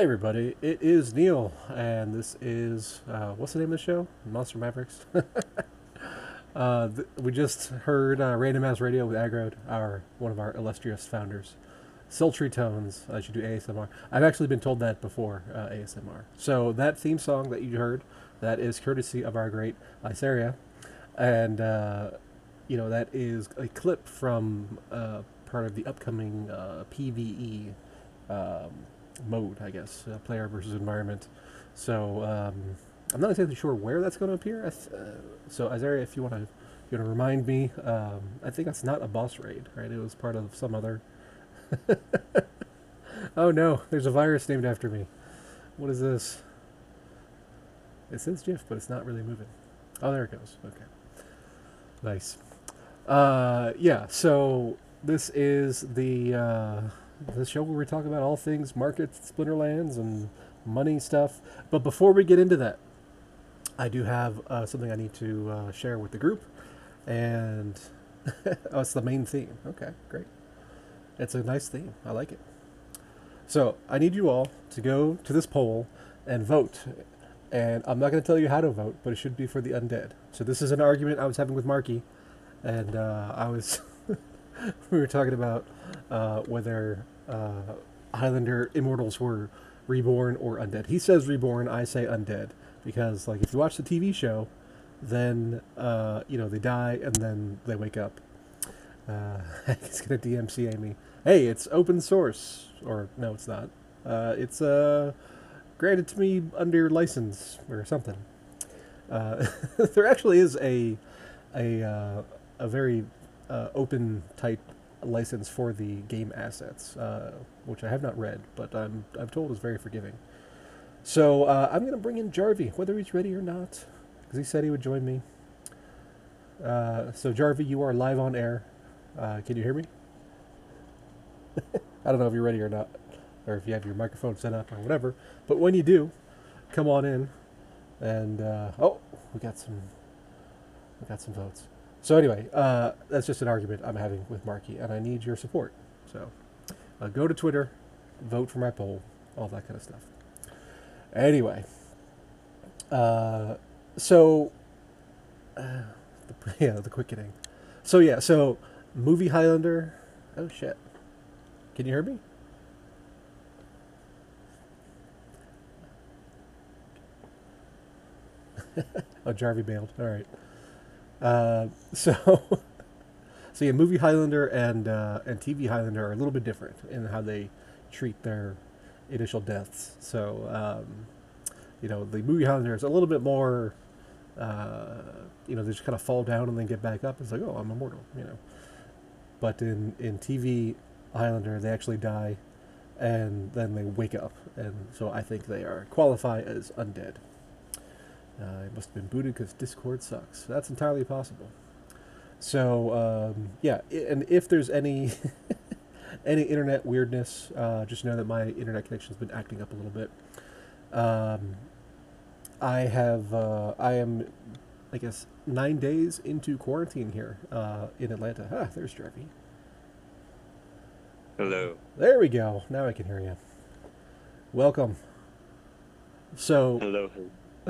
Hey everybody, it is Neil, and this is uh, what's the name of the show? Monster Mavericks. uh, th- we just heard uh, Random House Radio with Aggroed, our one of our illustrious founders. Sultry tones. I should do ASMR. I've actually been told that before uh, ASMR. So that theme song that you heard, that is courtesy of our great Iseria, and uh, you know that is a clip from uh, part of the upcoming uh, PVE. Um, mode, I guess, uh, player versus environment. So um, I'm not exactly sure where that's going to appear. Uh, so Isaiah, if you want to, you want to remind me, um, I think that's not a boss raid, right? It was part of some other. oh no, there's a virus named after me. What is this? It says GIF, but it's not really moving. Oh, there it goes. Okay, nice. Uh, yeah. So this is the. Uh, the show where we talk about all things market, Splinterlands, and money stuff. But before we get into that, I do have uh, something I need to uh, share with the group, and oh, it's the main theme. Okay, great. It's a nice theme. I like it. So I need you all to go to this poll and vote. And I'm not going to tell you how to vote, but it should be for the undead. So this is an argument I was having with Marky, and uh, I was we were talking about uh, whether uh, Highlander immortals were reborn or undead. He says reborn. I say undead because, like, if you watch the TV show, then uh, you know they die and then they wake up. Uh, he's gonna DMCA me. Hey, it's open source, or no, it's not. Uh, it's uh, granted to me under license or something. Uh, there actually is a a uh, a very uh, open type license for the game assets, uh, which I have not read, but I'm I'm told is very forgiving. So uh, I'm going to bring in Jarvie, whether he's ready or not, because he said he would join me. Uh, so Jarvie, you are live on air. Uh, can you hear me? I don't know if you're ready or not, or if you have your microphone set up or whatever. But when you do, come on in, and uh, oh, we got some we got some votes. So anyway, uh, that's just an argument I'm having with Marky, and I need your support. So uh, go to Twitter, vote for my poll, all that kind of stuff. Anyway, uh, so uh, the, yeah, the quickening. So yeah, so movie Highlander. Oh shit! Can you hear me? oh, Jarvie bailed. All right. Uh, so, so yeah, movie Highlander and uh, and TV Highlander are a little bit different in how they treat their initial deaths. So, um, you know, the movie Highlander is a little bit more, uh, you know, they just kind of fall down and then get back up. It's like, oh, I'm immortal, you know. But in in TV Highlander, they actually die, and then they wake up, and so I think they are qualify as undead. Uh, it must have been booted because Discord sucks. That's entirely possible. So um, yeah, and if there's any any internet weirdness, uh, just know that my internet connection's been acting up a little bit. Um, I have uh, I am, I guess, nine days into quarantine here uh, in Atlanta. Ah, there's Jarvie. Hello. There we go. Now I can hear you. Welcome. So. Hello.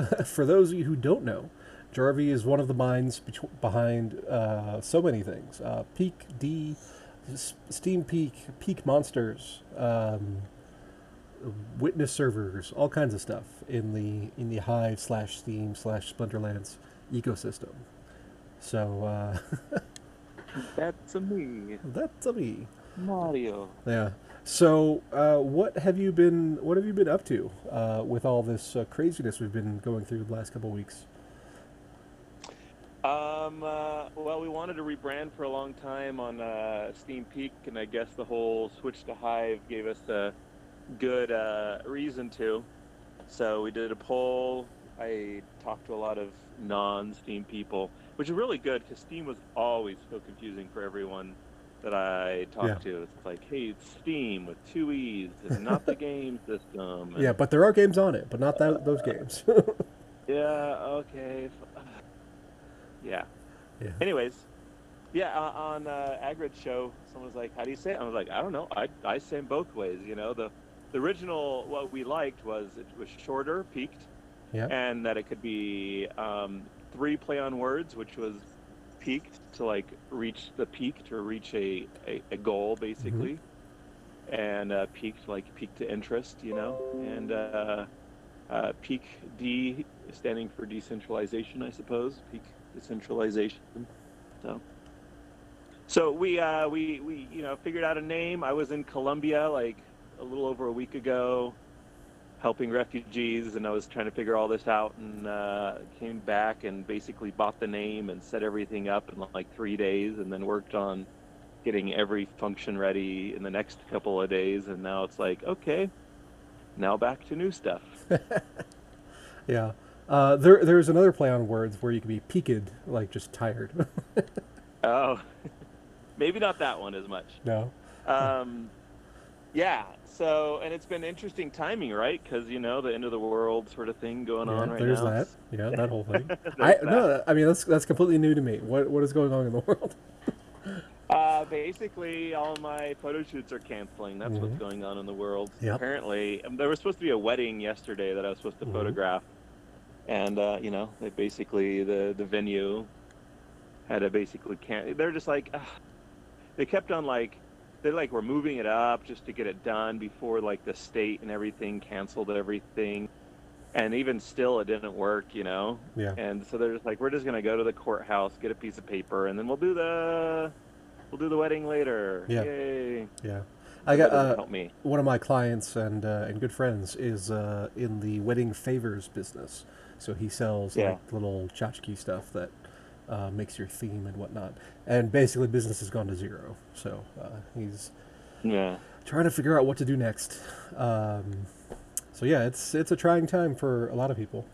for those of you who don't know, Jarvie is one of the minds bet- behind uh, so many things. Uh, Peak D, S- SteemPeak, Peak Monsters, um, Witness servers, all kinds of stuff in the in the Hive slash Steem slash Splinterlands ecosystem. So uh, That's a me, that's a me. Mario. Yeah. So, uh, what have you been? What have you been up to uh, with all this uh, craziness we've been going through the last couple of weeks? Um, uh, well, we wanted to rebrand for a long time on uh, SteemPeak, and I guess the whole switch to Hive gave us a good uh, reason to. So we did a poll. I talked to a lot of non-Steem people, which is really good because Steem was always so confusing for everyone that I talked to. It's like, hey, it's Steem with two E's and not the game system. and- Yeah, but there are games on it, but not that, those games. Yeah. Okay. Yeah. Yeah. Anyways, yeah. Uh, on uh, Aggroed's show, someone was like, "How do you say it?" I was like, "I don't know. I I say 'em both ways. You know, the the original what we liked was it was shorter, peaked, Yeah. and that it could be um, three play on words, which was peaked to like reach the peak to reach a, a, a goal basically, and uh, peaked like peak to interest, you know, and uh, uh, peak D standing for decentralization, I suppose. Peak decentralization. So. So we uh, we we you know figured out a name. I was in Colombia like a little over a week ago, helping refugees, and I was trying to figure all this out, and uh, came back and basically bought the name and set everything up in like three days, and then worked on getting every function ready in the next couple of days, and now it's like okay, now back to new stuff. Yeah. Uh, there, there's another play on words where you can be peaked, like just tired. oh, maybe not that one as much. no. um, yeah. So, and it's been interesting timing, right? Because you know the end of the world sort of thing going Yeah, on right there's now. There's that. Yeah, that whole thing. I that. no, I mean that's that's completely new to me. What what is going on in the world? Uh, basically, all my photo shoots are canceling. That's what's Mhm. going on in the world. Yep. Apparently, um, there was supposed to be a wedding yesterday that I was supposed to Mhm. photograph, and uh, you know, they basically the the venue had to basically can. They're just like, they kept on like, they like were moving it up just to get it done before like the state and everything canceled everything, and even still it didn't work. You know, Yeah. and so they're just like, we're just gonna go to the courthouse, get a piece of paper, and then we'll do the we'll do the wedding later. Yeah. Yay. Yeah. I got uh, help me. one of my clients and uh, and good friends is uh, in the wedding favors business. So he sells Yeah. like little tchotchke stuff that uh, makes your theme and whatnot. And basically, business has gone to zero. So uh, he's Yeah. trying to figure out what to do next. Um, so yeah, it's it's a trying time for a lot of people.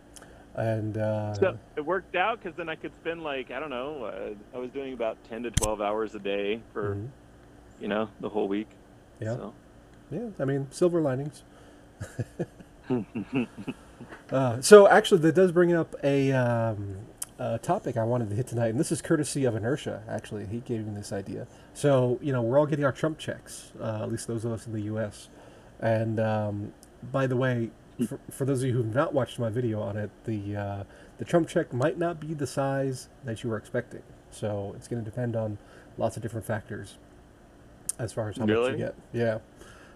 And uh, So it worked out because then I could spend like I don't know. Uh, I was doing about ten to twelve hours a day for mhm, you know the whole week. yeah, So. yeah. I mean, silver linings. Uh, so actually, that does bring up a, um, a topic I wanted to hit tonight, and this is courtesy of Inertia. Actually, he gave me this idea. So you know, we're all getting our Trump checks, uh, at least those of us in the U.S. And um, by the way, for, for those of you who've not watched my video on it, the uh, the Trump check might not be the size that you were expecting. So it's going to depend on lots of different factors as far as how much you get. Yeah.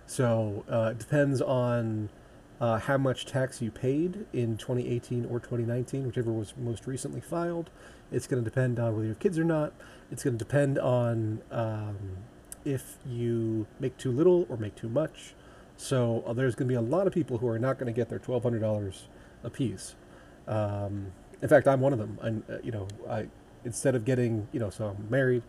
So uh, it depends on uh, how much tax you paid in 2018 or 2019, whichever was most recently filed. It's going to depend on whether you have kids or not. It's going to depend on um, if you make too little or make too much. So uh, there's going to be a lot of people who are not going to get their $1,200 a piece. Um, in fact, I'm one of them. And uh, you know, I instead of getting you know, so I'm married,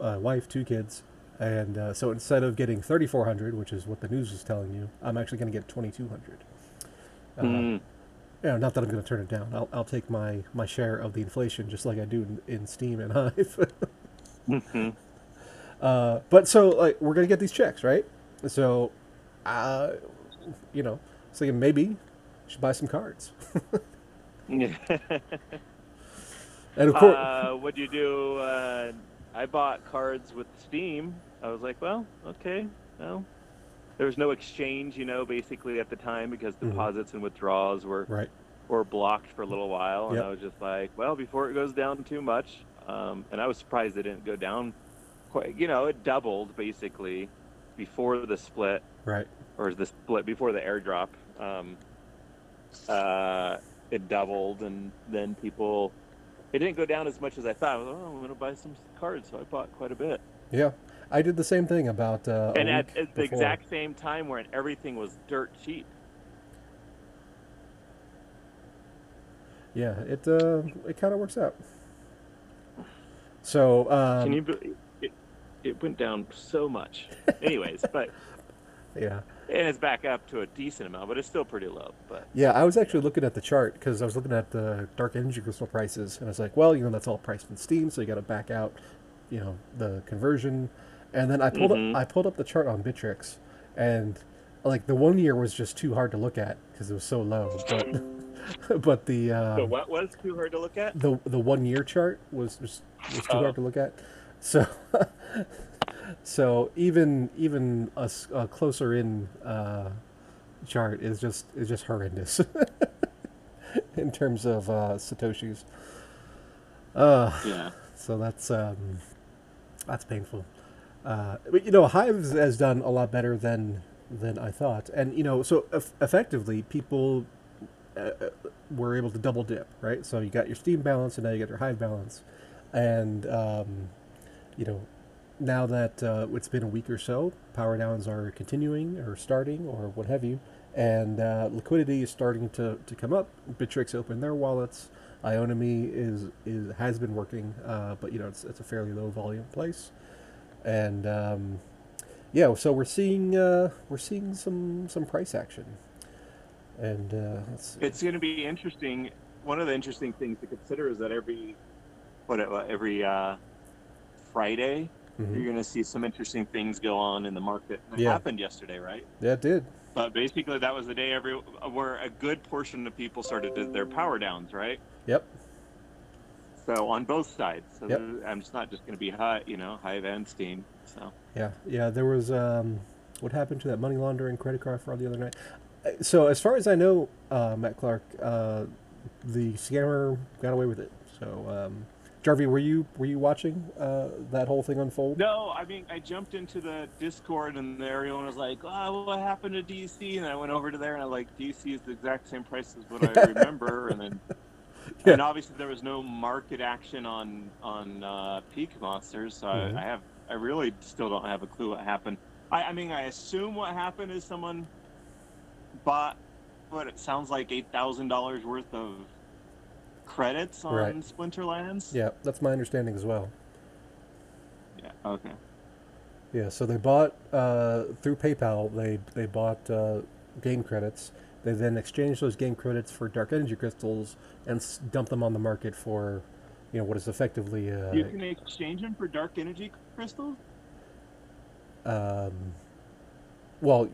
uh, wife, two kids, and uh, so instead of getting 3,400, which is what the news is telling you, I'm actually going to get 2,200. Uh, Mm. know, not that I'm going to turn it down. I'll, I'll take my, my share of the inflation just like I do in, in Steem and Hive. Mhm. uh, but so like we're going to get these checks, right? So, uh, you know, so maybe you should buy some cards. And of course, uh, what'd you do? Uh, I bought cards with Steem. I was like, well, okay, well, there was no exchange, you know, basically at the time because Mhm. deposits and withdrawals were right? were blocked for a little while, and Yep. I was just like, well, before it goes down too much, um, and I was surprised it didn't go down quite. You know, it doubled basically before the split, Right. or the split before the airdrop. Um, uh, it doubled, and then people. It didn't go down as much as I thought. I was like, oh, I'm going to buy some cards, so I bought quite a bit. Yeah, I did the same thing about. Uh, a and at, at the exact same time when everything was dirt cheap. Yeah, it uh, it kind of works out. So um, Can you? it went down so much. Anyways, but yeah, and it's back up to a decent amount, but it's still pretty low. But yeah. I was actually looking at the chart because I was looking at the dark energy crystal prices, and I was like, well, you know, that's all priced in Steem, so you got to back out, you know, the conversion. And then I pulled Mhm. up I pulled up the chart on Bittrex, and like the one year was just too hard to look at because it was so low. But but the um, so what was too hard to look at? the the one year chart was was, was too Oh. hard to look at. So so even even a, uh, closer in uh, chart is just is just horrendous in terms of uh, satoshis. Uh, Yeah. so that's um, that's painful. Uh, but you know, Hive has done a lot better than than I thought, and you know, so eff- effectively, people uh, uh, were able to double dip, right? So you got your Steem balance, and now you got your Hive balance, and um, you know, now that uh, it's been a week or so, power downs are continuing or starting or what have you, and uh, liquidity is starting to, to come up. Bittrex opened their wallets. Ionomy is is has been working, uh, but you know it's it's a fairly low volume place, and um, yeah, so we're seeing uh, we're seeing some some price action, and uh, let's see. It's going to be interesting. One of the interesting things to consider is that every what uh, every uh, Friday Mhm. you're going to see some interesting things go on in the market. It Yeah. happened yesterday, right? yeah, it did. But basically, that was the day every where a good portion of people started to, their power downs, right? Yep. So on both sides. So Yep. I'm just not just going to be high, you know, Hive and Steem. So Yeah, yeah. There was um, what happened to that money laundering credit card fraud the other night. Uh, So as far as I know, uh, Matt Clark, uh, the scammer got away with it. So um, Jarvie, were you were you watching uh, that whole thing unfold? no, I mean, I jumped into the Discord and the everyone was like, "Oh, what happened to DC?" And I went over to there and I like, "DC is the exact same price as what I remember." and then, Yeah. and obviously there was no market action on on uh, Peak Monsters, so Mhm. I, I have I really still don't have a clue what happened. I, I mean, I assume what happened is someone bought what it sounds like eight thousand dollars worth of credits on Right. Splinterlands. Yeah, that's my understanding as well. Yeah. Okay. Yeah, so they bought uh, through PayPal. They they bought uh, game credits. They then exchange those game credits for dark energy crystals and s- dumped them on the market for, you know, what is effectively uh, You can exchange them for dark energy crystals. um, well,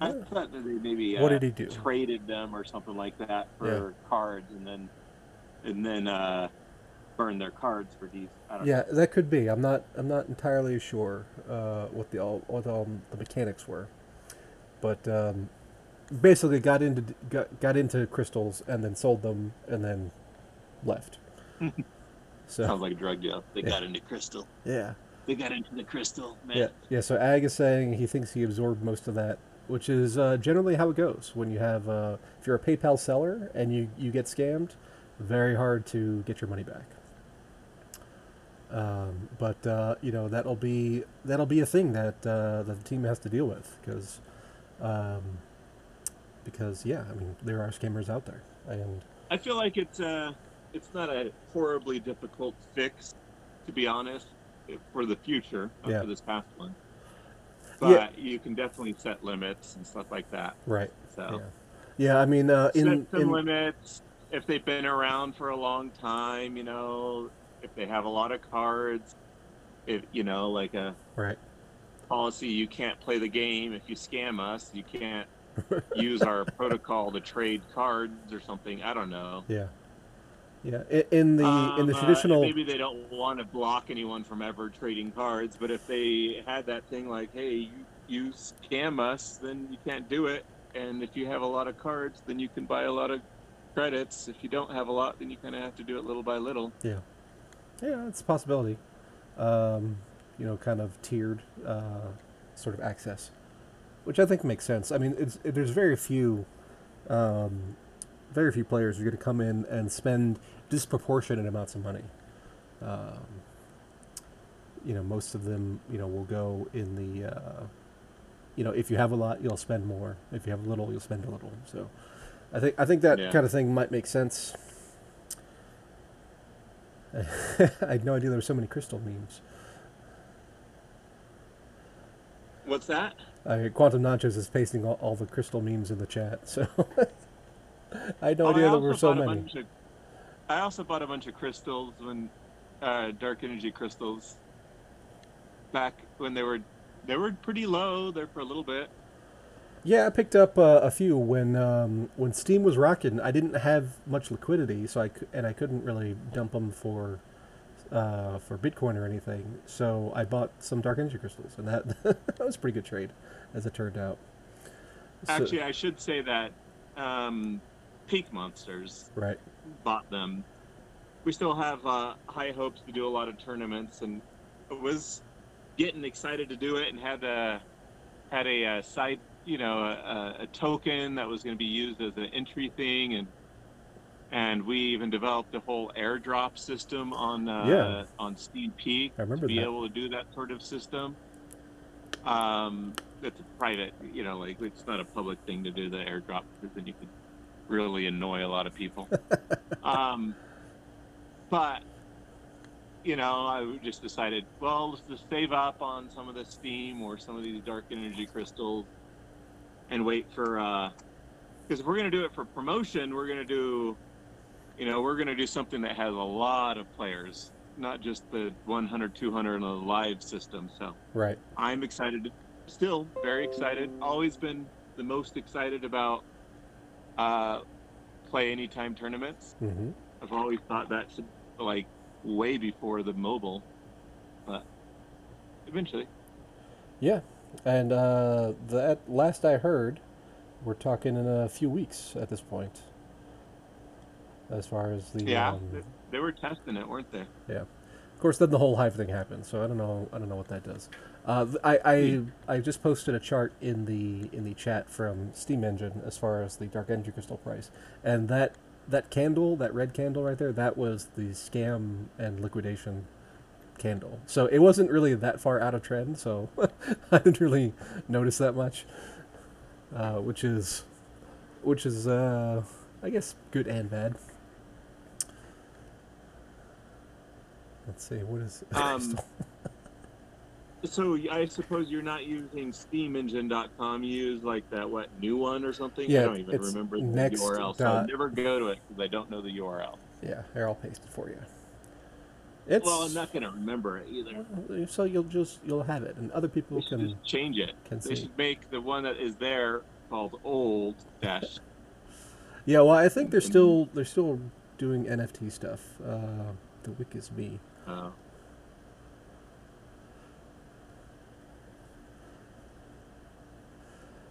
I thought that they maybe uh, What did he do? traded them or something like that for Yeah. cards, and then and then uh, burn their cards for these. I don't yeah, that could be. I'm not. I'm not entirely sure uh, what the all what all the mechanics were, but um, basically got into got, got into crystals and then sold them and then left. so Sounds like a drug deal. They Yeah. got into crystal. yeah, They got into the crystal, man. yeah, yeah. So Ag is saying he thinks he absorbed most of that, which is uh, generally how it goes when you have uh, if you're a PayPal seller and you you get scammed, very hard to get your money back. Um, but uh, you know that'll be that'll be a thing that uh, that the team has to deal with because um, because yeah, I mean there are scammers out there, and I feel like it's uh, it's not a horribly difficult fix, to be honest, for the future after Yeah. this past one. Yeah. But you can definitely set limits and stuff like that. right, So yeah, yeah. I mean uh, in, set some in limits if they've been around for a long time. You know, if they have a lot of cards, if you know, like a right, policy, you can't play the game if you scam us. You can't use our protocol to trade cards or something. I don't know. yeah, yeah. In, the in the Um, uh, traditional maybe they don't want to block anyone from ever trading cards, but if they had that thing like, hey, you, you scam us, then you can't do it. And if you have a lot of cards, then you can buy a lot of credits. If you don't have a lot, then you kind of have to do it little by little. Yeah, yeah, it's a possibility. Um, you know, kind of tiered uh, sort of access, which I think makes sense. I mean, it's it, there's very few, um, very few players who are going to come in and spend disproportionate amounts of money. Um, you know, most of them, you know, will go in the, uh, you know, if you have a lot, you'll spend more. If you have a little, you'll spend a little. So, I think I think that Yeah. kind of thing might make sense. I had no idea there were so many crystal memes. What's that? Uh, Quantum Nachos is pasting all, all the crystal memes in the chat, so I had no Oh, idea there were so many. of- I also bought a bunch of crystals when uh, dark energy crystals back when they were they were pretty low there for a little bit. Yeah, I picked up uh, a few when um, when Steem was rocking. I didn't have much liquidity, so I and I couldn't really dump them for uh, for Bitcoin or anything. So I bought some dark energy crystals, and that that was a pretty good trade, as it turned out. So- Actually, I should say that um, PeakMonsters right. bought them. We still have uh, high hopes to do a lot of tournaments, and was getting excited to do it, and had a had a, uh side, you know, a, a token that was going to be used as an entry thing, and and we even developed a whole airdrop system on uh, Yeah. on SteemPeak I remember to be that. able to do that sort of system. Um, it's a private, you know, like it's not a public thing to do the airdrop because then you could really annoy a lot of people. um, but you know, I just decided, well, let's just save up on some of the Steem or some of these dark energy crystals and wait for because if we're gonna do it for promotion, we're gonna do, you know, we're gonna do something that has a lot of players, not just the 100, 200 on the live system. So Right. I'm excited, still very excited. Always been the most excited about uh, play anytime tournaments. hmm I've always thought that should like way before the mobile, but eventually. Yeah. And uh, that last I heard, we're talking in a few weeks at this point. As far as the Yeah, um, they, they were testing it, weren't they? Yeah. Of course, then the whole hive thing happened. So I don't know. I don't know what that does. Uh, I I, I just posted a chart in the in the chat from Steem Engine as far as the Dark Energy Crystal price, and that that candle, that red candle right there, that was the scam and liquidation candle. So it wasn't really that far out of trend. So I didn't really notice that much, uh, which is which is uh, I guess good and bad. Let's see. What is Um, So I suppose you're not using SteemEngine.com. You use like that what new one or something. Yeah, I don't even it's remember the next URL. So dot- I never go to it because I don't know the URL. Yeah, here I'll paste it for you. It's Well, I'm not going to remember it either. so you'll just you'll have it, and other people They can just change it. can They see. should make the one that is there called old dash. Yeah, well, I think they're still they're still doing NFT stuff. Uh, the wick is me. Uh,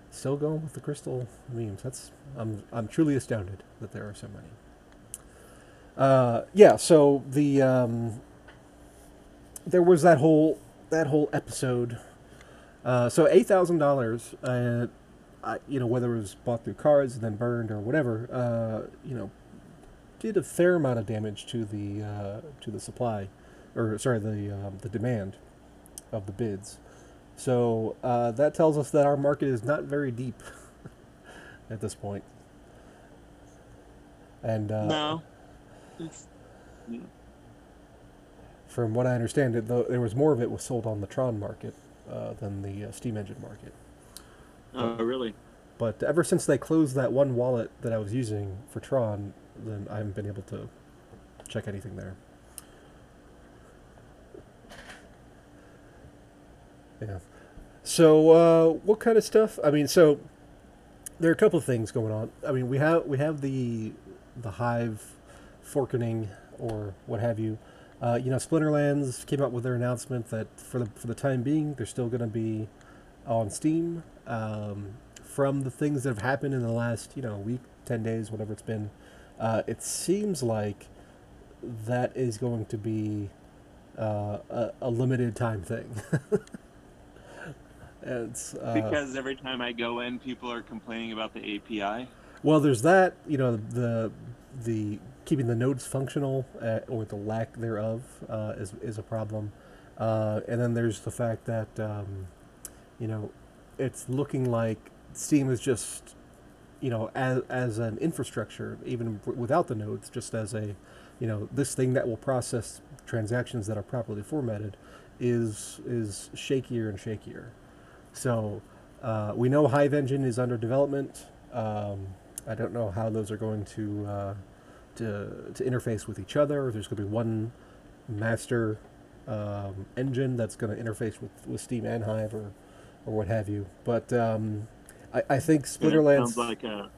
Still going with the crystal memes. That's I'm I'm truly astounded that there are so many. Uh, yeah, so the um, there was that whole that whole episode. Uh, so eight thousand dollars. Uh, you know whether it was bought through cards and then burned or whatever. Uh, you know, did a fair amount of damage to the uh, to the supply, or sorry, the um, the demand of the bids. So uh, that tells us that our market is not very deep at this point. And uh, no. It's, from what I understand, it though there was more of it was sold on the Tron market uh, than the uh, Steem Engine market. oh, really? But ever since they closed that one wallet that I was using for Tron, then I haven't been able to check anything there. Yeah. So uh, what kind of stuff? I mean, so there are a couple of things going on. I mean, we have we have the the Hive forking or what have you. Uh, you know, Splinterlands came out with their announcement that for the for the time being, they're still going to be on Steem. Um, from the things that have happened in the last, you know, week, ten days, whatever it's been, uh, it seems like that is going to be uh, a, a limited time thing. it's uh, Because every time I go in, people are complaining about the API. well, there's that. You know, the the keeping the nodes functional uh, or the lack thereof uh, is is a problem. Uh, and then there's the fact that um, you know it's looking like Steem is just you know as as an infrastructure, even without the nodes, just as a you know this thing that will process transactions that are properly formatted is is shakier and shakier. So uh, we know Hive Engine is under development. Um, I don't know how those are going to uh, to to interface with each other. There's going to be one master um, engine that's going to interface with, with Steem and Hive or or what have you. But um, I, I think Splinterlands. sounds like a.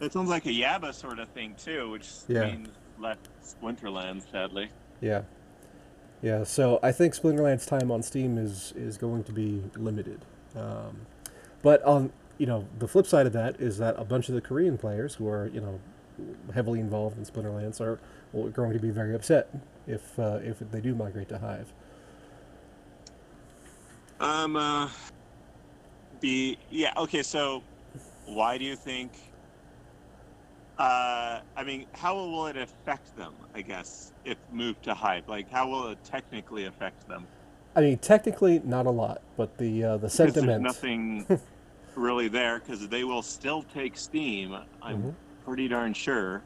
That sounds like a Yaba sort of thing too, which Yeah. means less Splinterlands, sadly. Yeah. Yeah, so I think Splinterland's time on Steem is is going to be limited. Um, but on you know, the flip side of that is that a bunch of the Korean players who are, you know, heavily involved in Splinterlands are going to be very upset if uh, if they do migrate to Hive. Um, uh, be yeah. Okay, so why do you think? Uh, I mean, how will it affect them? I guess if moved to Hive, like how will it technically affect them? I mean, technically, not a lot, but the uh, the sentiment. nothing really there because they will still take Steem. I'm Mhm. pretty darn sure.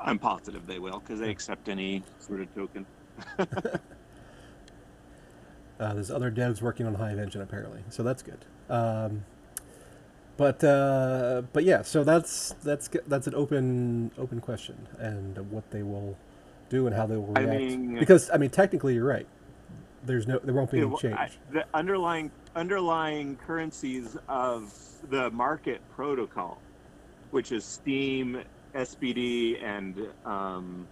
I'm positive they will because they accept any sort of token. Uh, there's other devs working on Hive Engine apparently, so that's good. Um, but uh, but yeah, so that's that's that's an open open question, and what they will do and how they will I react. mean- because I mean, technically, you're right. There's no, there won't be any change. I- the underlying underlying currencies of the market protocol, which is Steem, SBD, and um,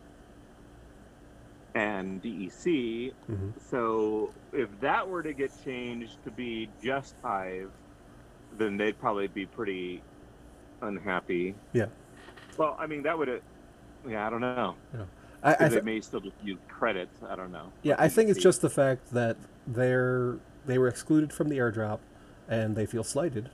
and DEC. Mhm. So if that were to get changed to be just Hive, then they'd probably be pretty unhappy. Yeah. Well, I mean that would. Yeah, I don't know. I, I Because thi- they may still just use credits. I don't know. Yeah, I think it's just the fact that they're they were excluded from the airdrop, and they feel slighted.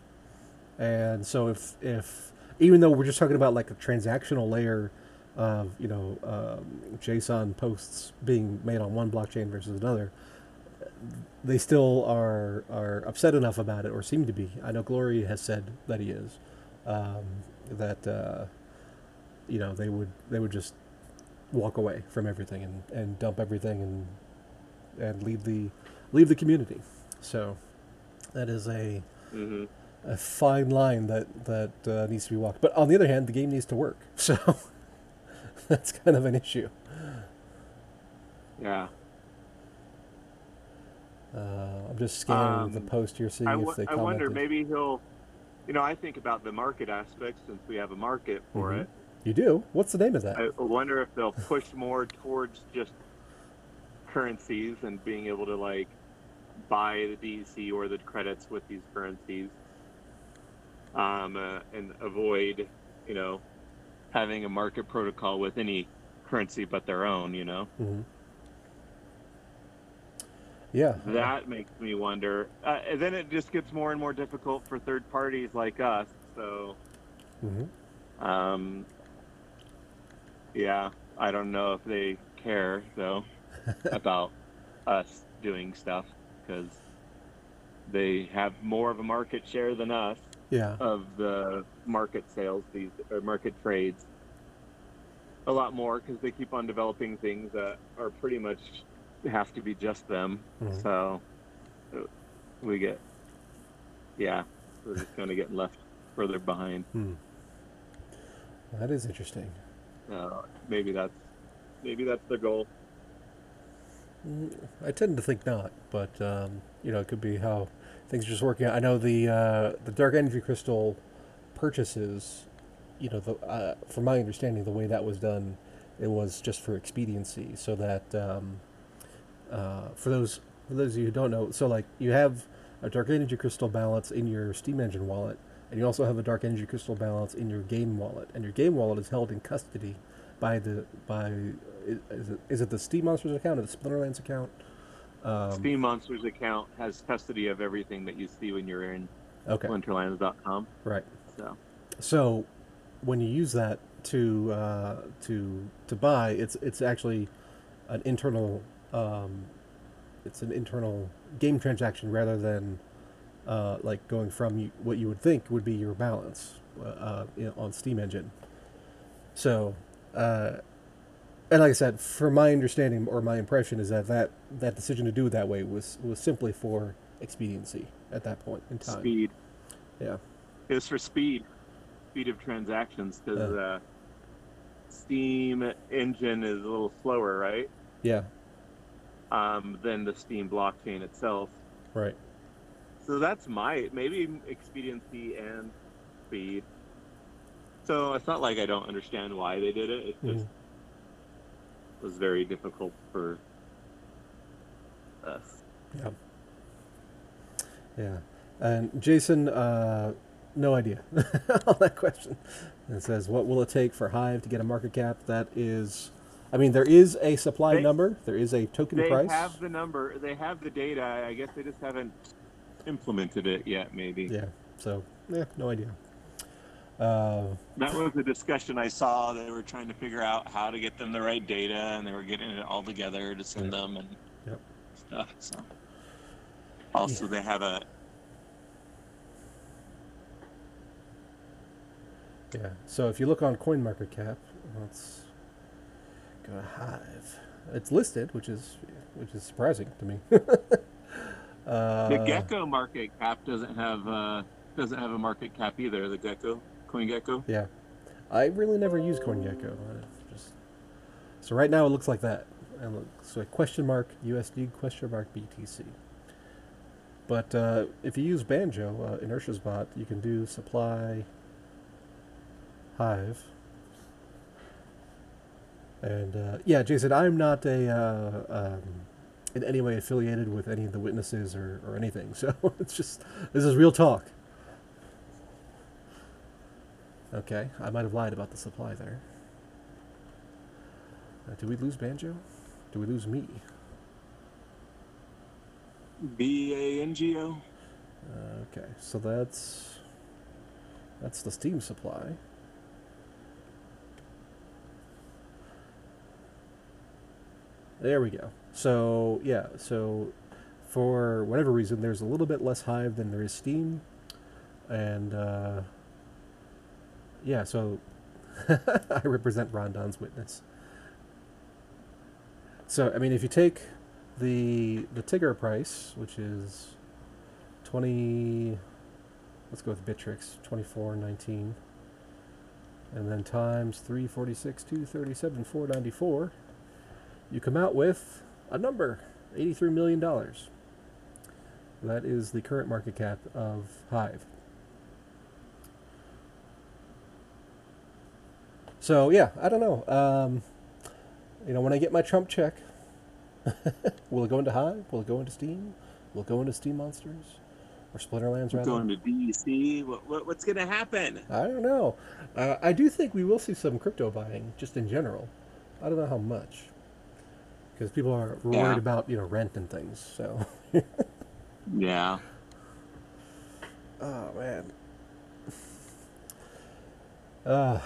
And so if if even though we're just talking about like a transactional layer of you know um, JSON posts being made on one blockchain versus another, they still are are upset enough about it or seem to be. I know Glory has said that he is. Um, that uh, you know they would they would just walk away from everything and, and dump everything and and leave the leave the community. So that is a Mhm. a fine line that that uh, needs to be walked. But on the other hand, the game needs to work. So that's kind of an issue. Yeah. Uh, I'm just scanning the Um, post here, seeing I, if they I commented. wonder maybe he'll you know i think about the market aspect since we have a market for Mhm. it You do? What's the name of that? i wonder if they'll push more towards just currencies and being able to like buy the DC or the credits with these currencies um, uh, and avoid you know having a market protocol with any currency but their own you know hmm Yeah. that makes me wonder uh, and then it just gets more and more difficult for third parties like us so hmm Um, yeah, I don't know if they care though about us doing stuff because they have more of a market share than us Yeah. of the market sales, these or market trades. A lot more because they keep on developing things that are pretty much have to be just them. Mhm. So uh, we get, yeah, we're just kind of getting left further behind. Hmm. That is interesting. Uh, maybe that's maybe that's the goal. Mm, I tend to think not, but um, you know, it could be how things are just working out. I know the uh, the dark energy crystal purchases. You know, the, uh, from my understanding, the way that was done, it was just for expediency, so that um, uh, for those for those of you who don't know, so like you have a dark energy crystal balance in your Steem Engine wallet, and you also have a dark energy crystal balance in your game wallet, and your game wallet is held in custody by the by is, it, is it the Steem Monsters account or the Splinterlands account? Um, Steem Monsters account has custody of everything that you see when you're in Okay, Splinterlands.com. right. So So when you use that to uh, to to buy, it's it's actually an internal um, it's an internal game transaction rather than uh, like going from you, what you would think would be your balance uh, uh, you know, on Steem Engine. So, uh, and like I said, from my understanding or my impression is that that, that decision to do it that way was was simply for expediency at that point in time. speed. Yeah. It's for speed, speed of transactions because Yeah. uh, Steem Engine is a little slower, right? Yeah. Um, than the Steem blockchain itself. Right. So that's my maybe expediency and speed. So it's not like I don't understand why they did it. It just Mhm. was very difficult for us. Yeah. Yeah. And Jason, uh, no idea on that question. It says, "What will it take for Hive to get a market cap?" That is, I mean, there is a supply They- number. There is a token They price. They have the number. They have the data. I guess they just haven't implemented it yet. Maybe. Yeah. So, yeah, no idea. Uh, That was the discussion I saw. They were trying to figure out how to get them the right data, and they were getting it all together to send Yeah. them and Yep. stuff. So. Also, they have a yeah. So if you look on CoinMarketCap, let's go to Hive. It's listed, which is which is surprising to me. uh, the Gecko market cap doesn't have uh, doesn't have a market cap either. The Gecko, coin gecko. Yeah, I really never use coin gecko. Just so right now it looks like that. And looks like question mark USD question mark BTC. But uh, if you use Bango, uh, Inertia's bot, you can do supply Hive. And uh, yeah, Jason, I'm not a uh, um, in any way affiliated with any of the witnesses or, or anything. So it's just this is real talk. Okay, I might have lied about the supply there. Uh, did we lose Bango? Did we lose me? B A N G O. Uh, okay, so that's that's the Steem supply. There we go. So yeah, so for whatever reason, there's a little bit less Hive than there is Steem, and uh, yeah, so I represent Rondon's witness. So I mean, if you take the the Tigger price, which is twenty, let's go with Bittrex, twenty four nineteen, and then times three forty six, two thirty seven, four ninety four, you come out with a number, eighty three million dollars. That is the current market cap of Hive. So yeah, I don't know. Um, you know, when I get my Trump check, will it go into Hive? Will it go into Steem? Will it go into Steem Monsters or Splinterlands? Rather, Going to DEC. What, what what's gonna happen? I don't know. Uh, I do think we will see some crypto buying, just in general. I don't know how much, because people are worried Yeah. about you know rent and things. So, Yeah. oh man. Uh,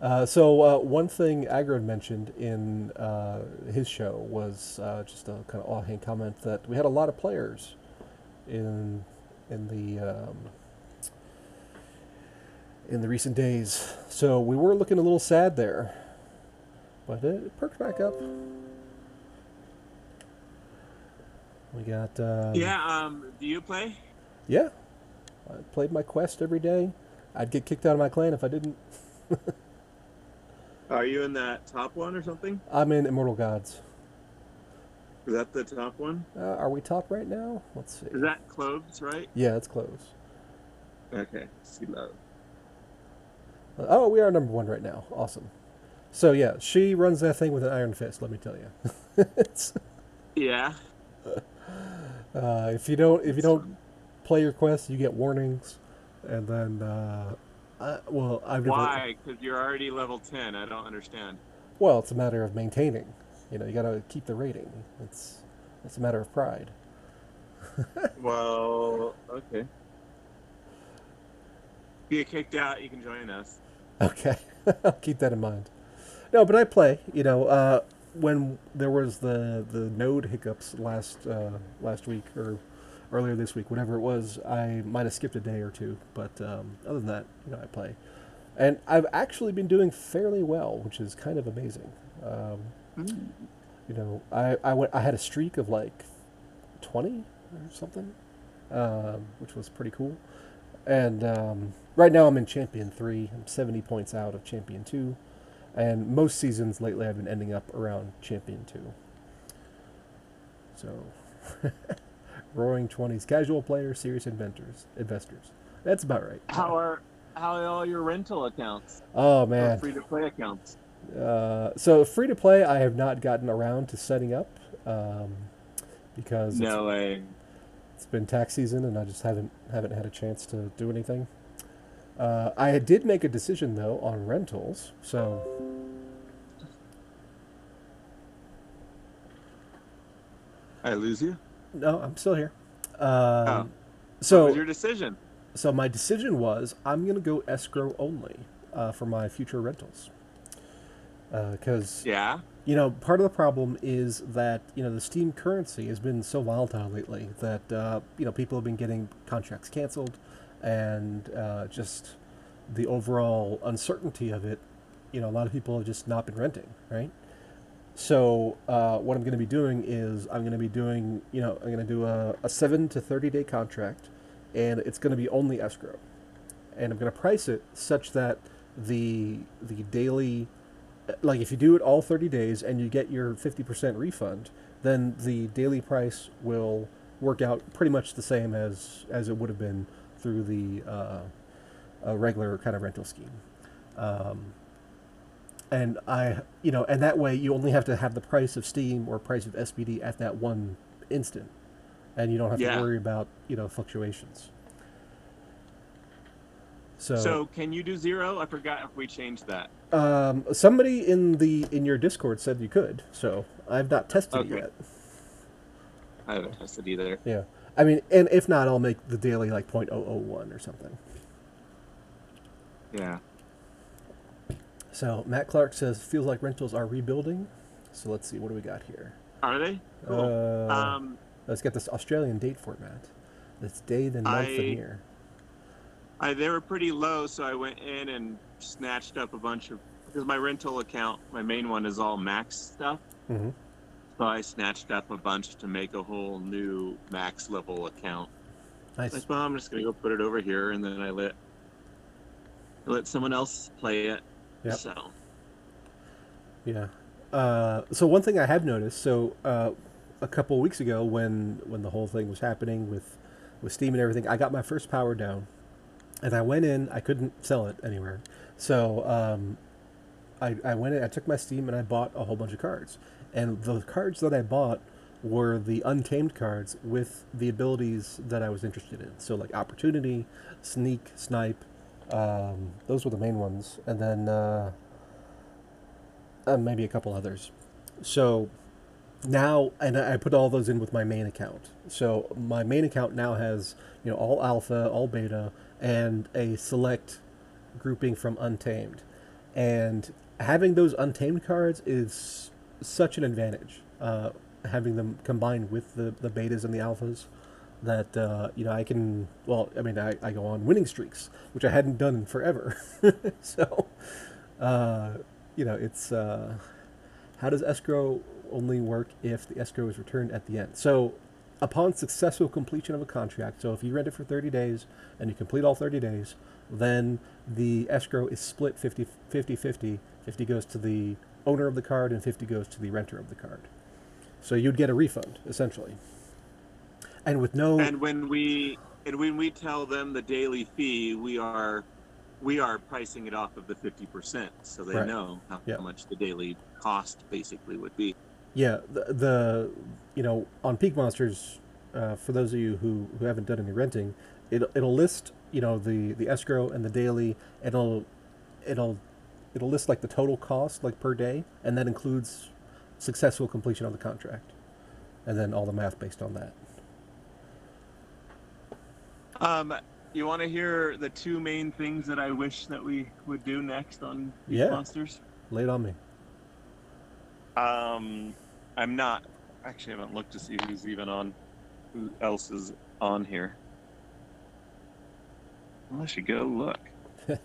uh, so uh, one thing Aggroed mentioned in uh, his show was uh, just a kind of offhand comment that we had a lot of players in in the um, in the recent days. So we were looking a little sad there, but it perked back up. We got um, Yeah. Um. Do you play? yeah. I played my quest every day. I'd get kicked out of my clan if I didn't. Are you in that top one or something? I'm in Immortal Gods. Is that the top one? Uh, are we top right now? Let's see. Is that clothes, right? Yeah, it's close. Okay. See love. Uh, Oh, we are number one right now. Awesome. So yeah, she runs that thing with an iron fist. Let me tell you. Yeah. uh, if you don't, if you don't play your quest, you get warnings, and then, uh, I, well, I've never. Why? Because you're already level ten. I don't understand. Well, it's a matter of maintaining. You know, you got to keep the rating. It's it's a matter of pride. Well, okay. If you get kicked out, you can join us. Okay, I'll keep that in mind. No, but I play. You know, uh, when there was the the node hiccups last uh, last week or earlier this week, whatever it was, I might have skipped a day or two. But um, other than that, you know, I play, and I've actually been doing fairly well, which is kind of amazing. Um, you know, I I went I had a streak of like twenty or something, um, which was pretty cool. And um, right now I'm in Champion 3. I'm 70 points out of Champion 2. And most seasons lately I've been ending up around Champion 2. So, roaring 20s, casual players, serious inventors, investors. That's about right. How are how are all your rental accounts? Oh, man. free to play accounts? Uh, so, free to play, I have not gotten around to setting up um, because it's No way. it's been tax season, and I just haven't haven't had a chance to do anything. Uh, I did make a decision though on rentals, so I lose you. no, I'm still here. Um, Oh. What So was your decision? So my decision was I'm gonna go escrow only uh, for my future rentals. Because Yeah. you know part of the problem is that you know the Steem currency has been so volatile lately that uh, you know people have been getting contracts canceled, and uh, just the overall uncertainty of it. You know, a lot of people have just not been renting, right? So uh, what I'm going to be doing is I'm going to be doing, you know, I'm going to do a, a seven to thirty day contract, and it's going to be only escrow, and I'm going to price it such that the the daily, like if you do it all thirty days and you get your fifty percent refund, then the daily price will work out pretty much the same as as it would have been through the uh, a regular kind of rental scheme. Um, and I, you know, and that way you only have to have the price of Steem or price of SBD at that one instant, and you don't have Yeah. to worry about you know fluctuations. So, So can you do zero? I forgot if we changed that. um, somebody in the in your Discord said you could, so I've not tested Okay. it yet. I haven't tested either. Yeah, I mean, and if not, I'll make the daily like 0.001 or something. Yeah. So Matt Clark says feels like rentals are rebuilding. So let's see, what do we got here? Are they? Cool. Uh, um, let's get this Australian date format. It's day, then month, and year. I they were pretty low, so I went in and snatched up a bunch of because my rental account, my main one, is all max stuff. Mm-hmm. So I snatched up a bunch to make a whole new max level account. Nice. Like, well, I'm just gonna go put it over here, and then I let I let someone else play it. Yep. So Yeah. Uh, so one thing I have noticed, so uh, a couple weeks ago when when the whole thing was happening with with Steem and everything, I got my first power down, and I went in. I couldn't sell it anywhere, so um, I I went in. I took my Steem and I bought a whole bunch of cards, and the cards that I bought were the untamed cards with the abilities that I was interested in. So like opportunity, sneak, snipe. Um, those were the main ones, and then. Uh, uh, maybe a couple others. So now, and I I put all those in with my main account. So my main account now has you know all alpha, all beta, and a select grouping from untamed. And having those untamed cards is such an advantage. Uh, having them combined with the, the betas and the alphas that uh, you know I can well I mean I, I go on winning streaks which I hadn't done in forever so uh, you know it's uh, how does escrow only work if the escrow is returned at the end so upon successful completion of a contract so if you rent it for 30 days and you complete all 30 days then the escrow is split 50 50 50 50 goes to the owner of the card and 50 goes to the renter of the card so you'd get a refund essentially and with no and when we and when we tell them the daily fee, we are we are pricing it off of the fifty percent, so they Right. know how, Yeah. much the daily cost basically would be. Yeah, the, the you know on PeakMonsters, uh, for those of you who, who haven't done any renting, it it'll list you know the the escrow and the daily. It'll it'll it'll list like the total cost like per day, and that includes successful completion of the contract, and then all the math based on that. Um, you want to hear the two main things that I wish that we would do next on Beast Yeah. Monsters? Lay it on me. Um, I'm not actually I haven't looked to see who's even on, who else is on here. I should go look.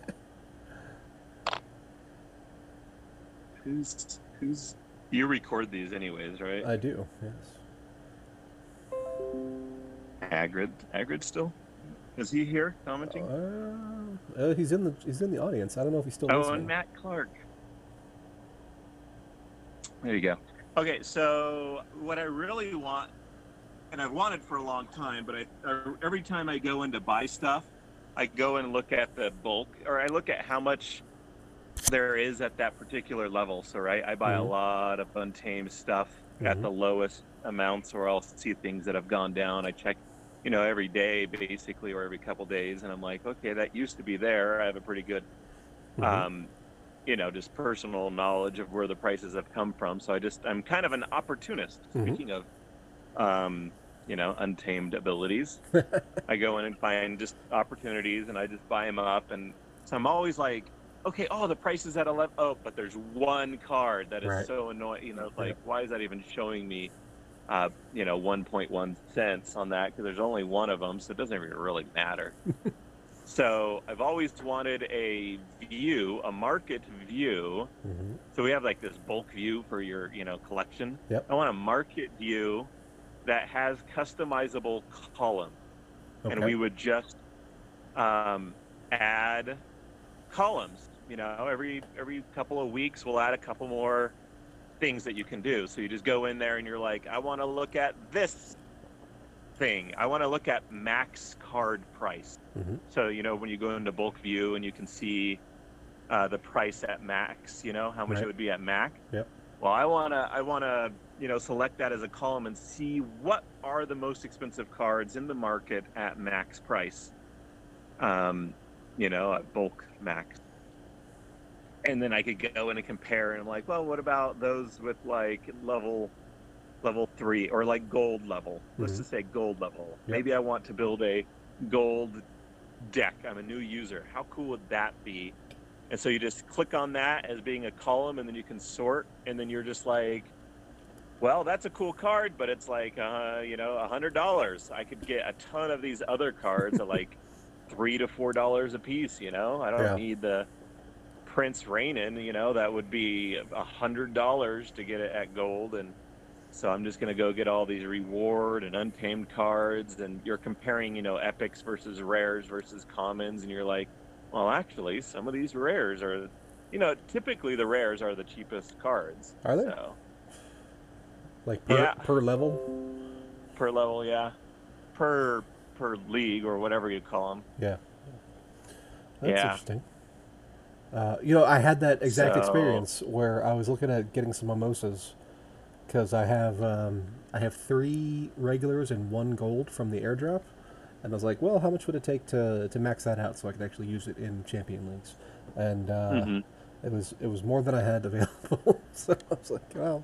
who's who's you record these anyways, right? I do. Yes. Aggroed, Aggroed still? Is he here commenting? Uh, uh, he's in the he's in the audience. I don't know if he's still Oh, listening. and Matt Clark. There you go. Okay, so what I really want, and I've wanted for a long time, but I uh, every time I go in to buy stuff, I go and look at the bulk, or I look at how much there is at that particular level. So, right, I buy Mhm. a lot of untamed stuff at Mhm. the lowest amounts, or I'll see things that have gone down. I check you know, every day basically, or every couple days, and I'm like, okay, that used to be there. I have a pretty good, Mhm. um, you know, just personal knowledge of where the prices have come from. So I just, I'm kind of an opportunist. Mhm. Speaking of, um, you know, untamed abilities, I go in and find just opportunities, and I just buy them up, and so I'm always like. Okay. Oh, the price is at eleven. Oh, but there's one card that is Right. so annoying. You know, like why is that even showing me uh, you know, 1.1 cents on that because there's only one of them, so it doesn't even really matter. so I've always wanted a view, a market view. Mhm. So we have like this bulk view for your, you know, collection. Yep. I want a market view that has customizable column, and we would just um, add columns. You know, every every couple of weeks we'll add a couple more things that you can do. So you just go in there and you're like, I want to look at this thing. I want to look at max card price. Mhm. So you know when you go into bulk view and you can see uh, the price at max. You know how much Right. it would be at max. Yep. Well, I wanna I wanna you know select that as a column and see what are the most expensive cards in the market at max price. Um, you know, at bulk max. And then I could go in and compare, and I'm like, well, what about those with like level, level three or like gold level? Let's Mhm. just say gold level. Yep. Maybe I want to build a gold deck. I'm a new user. How cool would that be? And so you just click on that as being a column, and then you can sort, and then you're just like, well, that's a cool card, but it's like, uh, you know, a hundred dollars. I could get a ton of these other cards at like three to four dollars a piece. You know, I don't Yeah. need the Prince Rennyn. You know, that would be a hundred dollars to get it at gold, and so I'm just gonna go get all these reward and untamed cards, and you're comparing, you know, epics versus rares versus commons, and you're like, well, actually, some of these rares are, you know, typically the rares are the cheapest cards. Are they? So Like per, Yeah. per level? per level, yeah, per per league or whatever you call them. Yeah. That's Yeah. interesting. Uh, you know, I had that exact So- experience where I was looking at getting some mimosas because I have um, I have three regulars and one gold from the airdrop, and I was like, well, how much would it take to, to max that out so I could actually use it in champion leagues? And uh, Mhm. it was it was more than I had available, so I was like, well.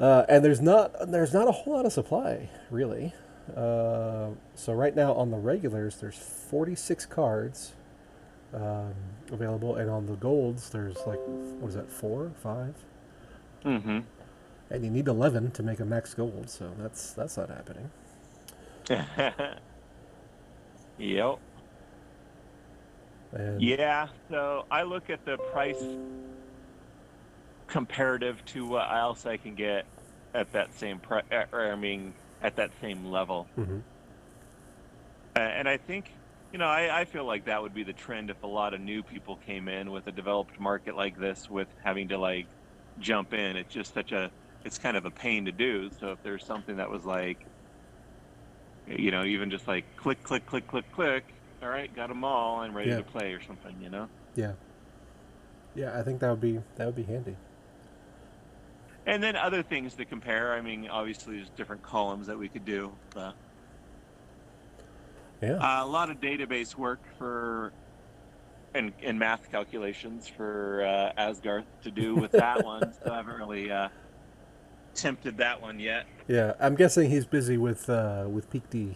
Uh, and there's not there's not a whole lot of supply really. Uh, so right now on the regulars, there's 46 cards um, available, and on the golds, there's like what is that, four, five, Mm-hmm. and you need 11 to make a max gold. So that's that's not happening. yep. And Yeah. So I look at the price comparative to what else I can get at that same price, or I mean, at that same level. Mm-hmm. Uh, and I think, you know, I, I feel like that would be the trend if a lot of new people came in with a developed market like this with having to like jump in. It's just such a, it's kind of a pain to do. So if there's something that was like, you know, even just like click, click, click, click, click. All right, got them all. I'm ready Yeah. to play or something. You know. yeah, yeah, I think that would be that would be handy. And then other things to compare. I mean, obviously, there's different columns that we could do. Uh, Yeah. Uh, a lot of database work for and, and math calculations for uh, Asgarth to do with that one. So I haven't really uh, attempted that one yet. Yeah, I'm guessing he's busy with uh, with Peak D.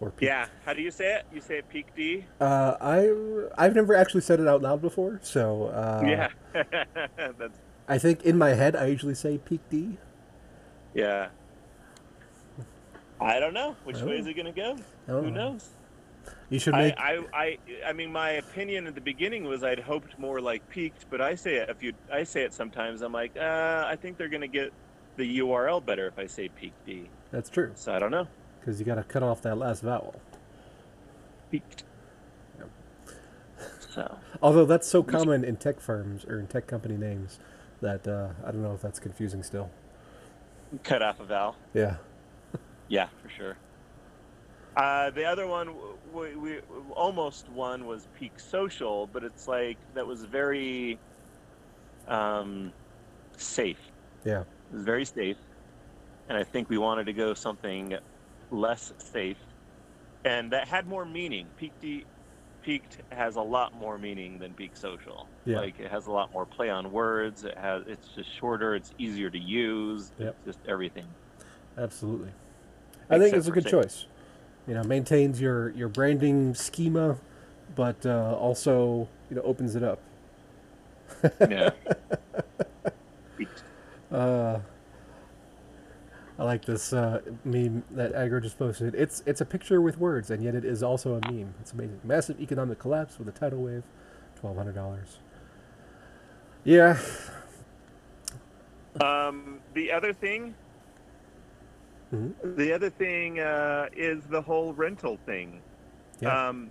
Or Peak. Yeah, how do you say it? You say it peak D? Uh, I I've never actually said it out loud before, so uh, yeah, that's I think in my head I usually say Peak D. yeah. I don't know which Oh. way is it gonna go. Oh. Who knows? You should I, make I, I, I mean, my opinion at the beginning was I'd hoped more like peaked, but I say it if you, I say it sometimes. I'm like, uh, I think they're gonna get the URL better if I say peak D. that's true So I don't know. because you got to cut off that last vowel. Peaked. Yep. So Although that's so common in tech firms or in tech company names that uh, I don't know if that's confusing still. cut off a vowel. Yeah. Yeah, for sure. Uh, the other one, we, we almost one was Peak Social, but it's like that was very um, safe. Yeah. It was very safe, and I think we wanted to go something less safe, and that had more meaning. Peaked Peaked has a lot more meaning than Peak Social. Yeah. Like it has a lot more play on words. It has it's just shorter. It's easier to use. Yep. It's just everything. Absolutely. I think it's a good choice. You know, maintains your your branding schema, but uh, also you know opens it up. Yeah. Uh, I like this uh, meme that Aggroed just posted. It's it's a picture with words, and yet it is also a meme. It's amazing. Massive economic collapse with a tidal wave, twelve hundred dollars. Yeah. Um, the other thing, The other thing uh, is the whole rental thing. Um,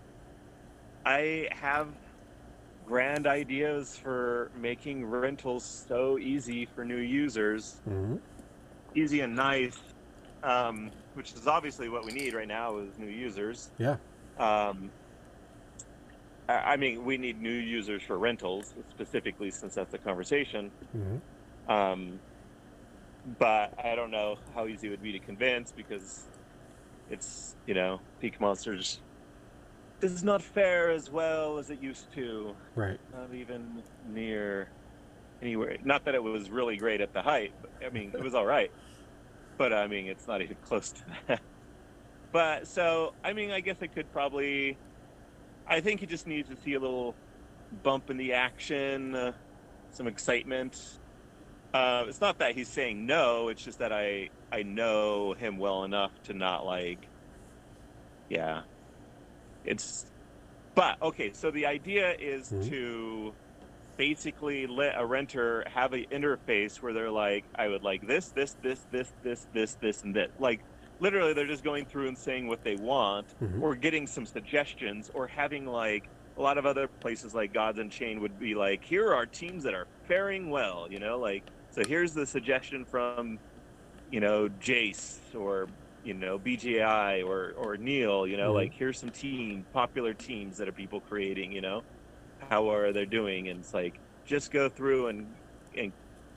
I have grand ideas for making rentals so easy for new users, hmm easy and nice, um, which is obviously what we need right now is new users. Yeah. Um, I I mean, we need new users for rentals specifically, since that's the conversation. hmm Um, but I don't know how easy it would be to convince because it's you know PeakMonsters does not fare as well as it used to. Right. Not even near anywhere. Not that it was really great at the height. But, I mean, it was all right. But I mean, it's not even close to that. But so I mean, I guess I could probably. I think he just needs to see a little bump in the action, uh, some excitement. Uh, it's not that he's saying no. It's just that I I know him well enough to not like. Yeah. It's. But okay, so the idea is Mhm. to basically let a renter have an interface where they're like, I would like this, this, this, this, this, this, this, and this. Like literally, they're just going through and saying what they want, Mhm. or getting some suggestions, or having like a lot of other places like Gods Unchained would be like, here are teams that are faring well, you know, like so here's the suggestion from, you know, Jace or you know BGI or or Neil, you know, Mhm. like here's some team popular teams that are people creating, you know, how are they doing? And it's like just go through and and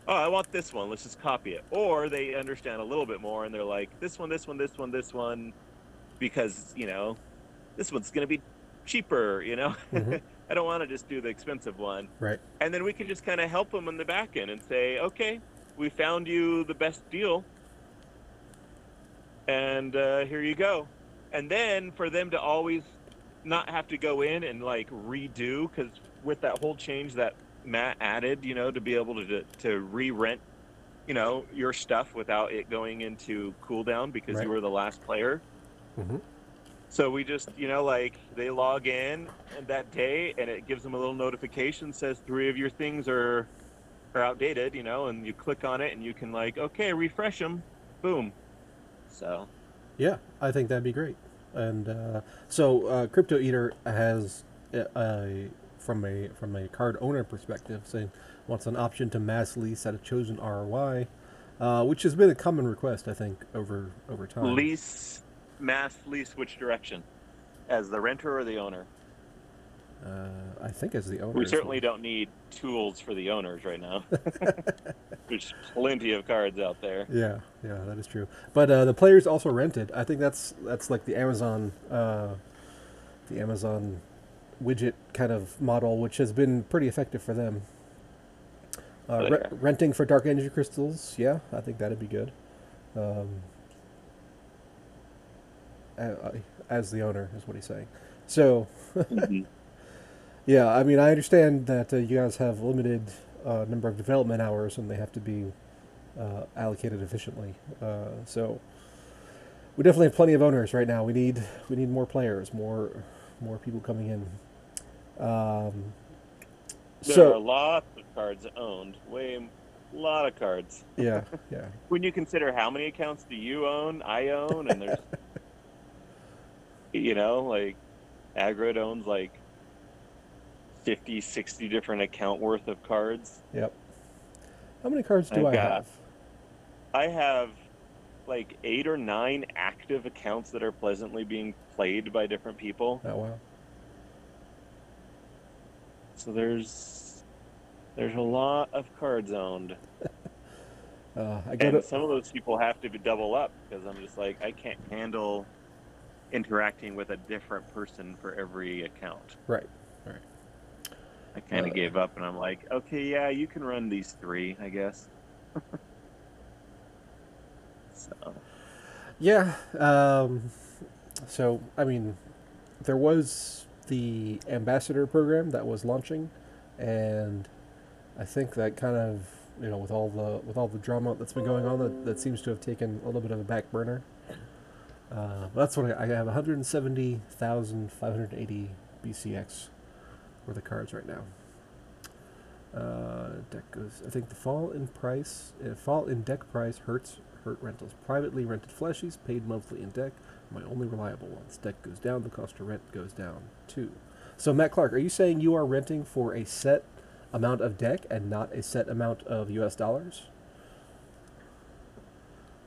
oh, I want this one. Let's just copy it. Or they understand a little bit more and they're like this one, this one, this one, this one, because you know this one's gonna be cheaper, you know. Mhm. I don't want to just do the expensive one. Right. And then we can just kind of help them in the back end and say, okay, we found you the best deal, and uh, here you go. And then for them to always not have to go in and like redo, because with that whole change that Matt added, you know, to be able to to re-rent, you know, your stuff without it going into cooldown because Right. you were the last player. hmm So we just, you know, like they log in and that day and it gives them a little notification says three of your things are are outdated, you know, and you click on it and you can like, okay, refresh them. Boom. So, Yeah, I think that'd be great. And uh, so, uh, Crypto Eater has a, a from a from a card owner perspective, saying wants an option to mass lease at a chosen ROI, uh, which has been a common request, I think, over over time. lease mass lease which direction? As the renter or the owner? Uh, I think as the owner. We certainly don't need tools for the owners right now. There's plenty of cards out there. Yeah, yeah, that is true. But uh, the players also rented. I think that's that's like the Amazon, uh, the Amazon widget kind of model, which has been pretty effective for them. Uh, re- renting for dark energy crystals, yeah, I think that'd be good. Um, as the owner is what he's saying. So Mhm. yeah, I mean, I understand that uh, you guys have limited uh, number of development hours and they have to be uh, allocated efficiently. Uh, so we definitely have plenty of owners right now. We need we need more players, more more people coming in. Um, There so are lots of cards owned. Way, a lot of cards. yeah, yeah, when you consider how many accounts do you own, I own, and there's, you know, like, Aggroed owns like 50, 60 different account worth of cards. yep. How many cards do I've I got- have? I have like eight or nine active accounts that are pleasantly being played by different people. Oh wow. So there's there's a lot of cards owned. Uh, I go And to some of those people have to be double up because I'm just like I can't handle interacting with a different person for every account. right. I kind of Uh, gave up, and I'm like, okay, yeah, you can run these three, I guess. so Yeah. Um, so, I mean, there was the ambassador program that was launching, and I think that kind of, you know, with all the with all the drama that's been going on, that, that seems to have taken a little bit of a back burner. Uh, that's what I, I have 170,580 BCX worth of cards right now. Uh, DEC goes. I think the fall in price, uh, fall in DEC price hurts hurt rentals. Privately rented fleshies paid monthly in DEC. My only reliable ones. DEC goes down, the cost to rent goes down too. So Matt Clark, are you saying you are renting for a set amount of DEC and not a set amount of U.S. dollars?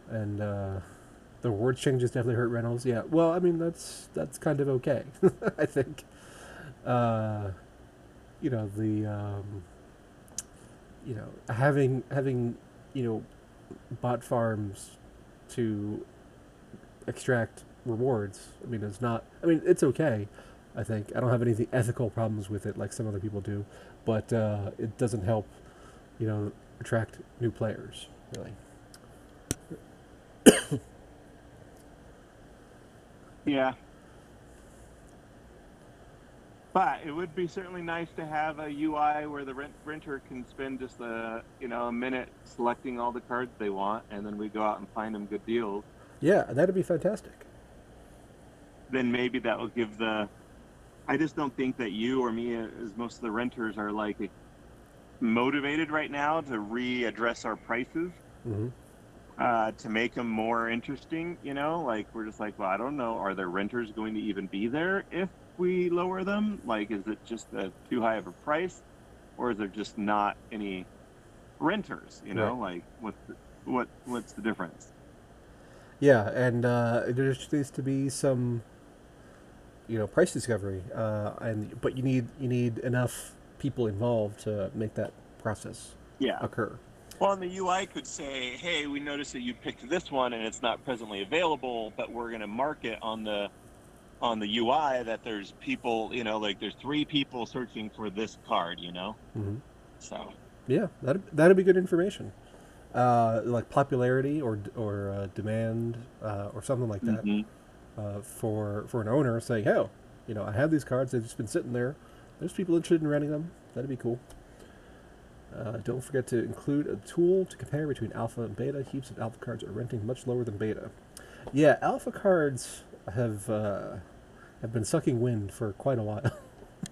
And uh, the reward changes definitely hurt Reynolds. Yeah. Well, I mean that's that's kind of okay. I think. Uh, you know the um, you know having having you know bot farms to extract rewards. I mean, it's not. I mean, it's okay. I think I don't have any ethical problems with it like some other people do, but uh, it doesn't help, you know, attract new players really. Yeah. But it would be certainly nice to have a UI where the rent- renter can spend just a you know a minute selecting all the cards they want, and then we go out and find them good deals. Yeah, that'd be fantastic. Then maybe that will give the. I just don't think that you or me, as most of the renters, are like motivated right now to readdress our prices hmm uh, to make them more interesting. You know, like we're just like, well, I don't know, are there renters going to even be there if we lower them? Like, is it just a, too high of a price, or is there just not any renters? You know, like what, what, what's the difference? Yeah, and uh, there just needs to be some, you know, price discovery, uh, and but you need you need enough people involved to make that process Yeah. occur. Well, and the UI could say, "Hey, we noticed that you picked this one and it's not presently available, but we're going to mark it on the on the UI that there's people, you know, like there's three people searching for this card, you know." hmm So, Yeah, that that'd be good information, uh, like popularity or or uh, demand uh, or something like that mhm. uh, for for an owner saying, "Hey, you know, I have these cards. They've just been sitting there. There's people interested in renting them. That'd be cool." Uh, don't forget to include a tool to compare between alpha and beta. Heaps of alpha cards are renting much lower than beta. Yeah, alpha cards have uh, have been sucking wind for quite a while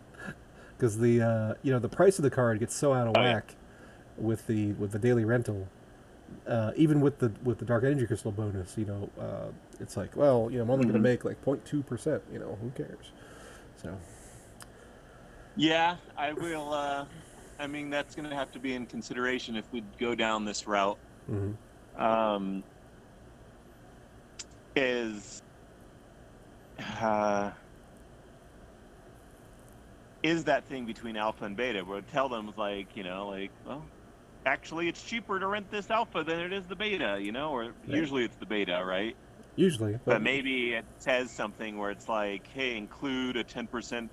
because the uh, you know the price of the card gets so out of Oh, whack with the with the daily rental. Uh, even with the with the dark energy crystal bonus, you know, uh, it's like, well, you know, I'm only going Mhm. to make like 0.2 percent. You know, who cares? So yeah, I will. I mean, that's going to have to be in consideration if we go down this route. mhm. um, is uh, is that thing between alpha and beta where it tell them like you know like well actually it's cheaper to rent this alpha than it is the beta you know or usually it's the beta right usually, but, but maybe it says something where it's like hey include a 10%